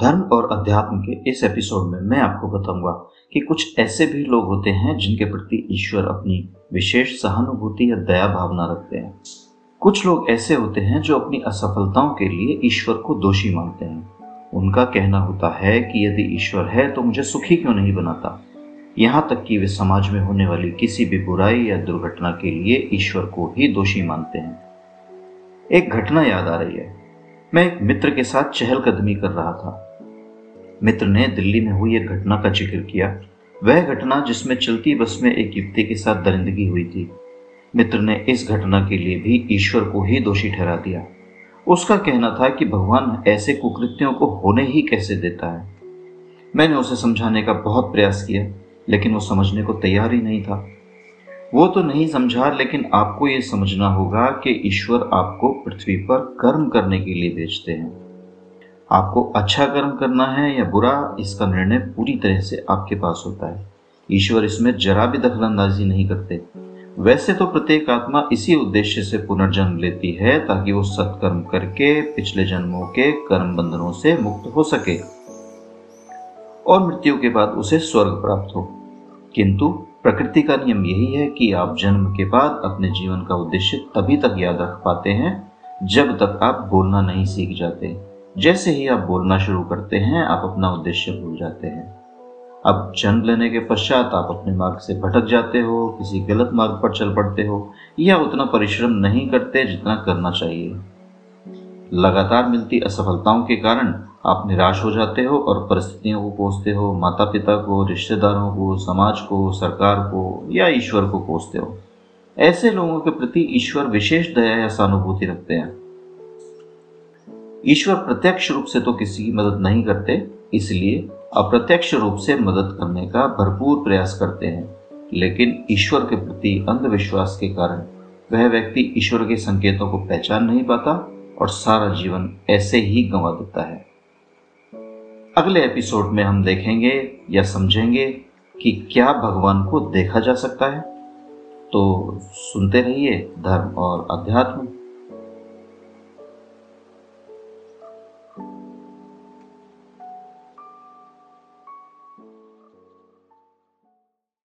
धर्म और अध्यात्म के इस एपिसोड में मैं आपको बताऊँगा कि कुछ ऐसे भी लोग होते हैं जिनके प्रति ईश्वर अपनी विशेष सहानुभूति या दया भावना रखते हैं। कुछ लोग ऐसे होते हैं जो अपनी असफलताओं के लिए ईश्वर को दोषी मानते हैं। उनका कहना होता है कि यदि ईश्वर है तो मुझे सुखी क्यों नहीं बनाता? यहाँ तक कि वे समाज में होने वाली किसी भी बुराई या दुर्घटना के लिए ईश्वर को ही दोषी मानते हैं। एक घटना याद आ रही है। मैं एक मित्र के साथ चहलकदमी कर रहा था। मित्र ने दिल्ली में हुई एक घटना का ज़िक्र किया। वह घटना जिसमें चलती बस में एक युवती के साथ दरिंदगी हुई थी। मित्र ने इस घटना के लिए भी ईश्वर को ही दोषी ठहरा दिया। उसका कहना था कि भगवान ऐसे कुकृत्यों को होने ही कैसे देता है। मैंने उसे समझाने का बहुत प्रयास किया, लेकिन वो समझने को तैयार ही नहीं था। वो तो नहीं समझा, लेकिन आपको ये समझना होगा कि ईश्वर आपको पृथ्वी पर कर्म करने के लिए भेजते हैं। आपको अच्छा कर्म करना है या बुरा, इसका निर्णय पूरी तरह से आपके पास होता है। ईश्वर इसमें जरा भी दखलंदाजी नहीं करते। वैसे तो प्रत्येक आत्मा इसी उद्देश्य से पुनर्जन्म लेती है ताकि वो सत्कर्म करके, पिछले जन्मों के कर्म बंधनों से मुक्त हो सके और मृत्यु के बाद उसे स्वर्ग प्राप्त हो। किंतु प्रकृति का नियम यही है कि आप जन्म के बाद अपने जीवन का उद्देश्य तभी तक याद रख पाते हैं, जब तक आप बोलना नहीं सीख जाते। जैसे ही आप बोलना शुरू करते हैं, आप अपना उद्देश्य भूल जाते हैं। अब जन्म लेने के पश्चात आप अपने मार्ग से भटक जाते हो, किसी गलत मार्ग पर चल पड़ते हो, या उतना परिश्रम नहीं करते जितना करना चाहिए। लगातार मिलती असफलताओं के कारण आप निराश हो जाते हो और परिस्थितियों को कोसते हो माता पिता को, रिश्तेदारों को, समाज को, सरकार को या ईश्वर को कोसते हो। ऐसे लोगों के प्रति ईश्वर विशेष दया या सहानुभूति रखते हैं। ईश्वर प्रत्यक्ष रूप से तो किसी की मदद नहीं करते, इसलिए अप्रत्यक्ष रूप से मदद करने का भरपूर प्रयास करते हैं। लेकिन ईश्वर के प्रति अंधविश्वास के कारण वह व्यक्ति ईश्वर के संकेतों को पहचान नहीं पाता और सारा जीवन ऐसे ही गंवा देता है। अगले एपिसोड में हम देखेंगे या समझेंगे कि क्या भगवान को देखा जा सकता है। तो सुनते रहिए धर्म और अध्यात्म।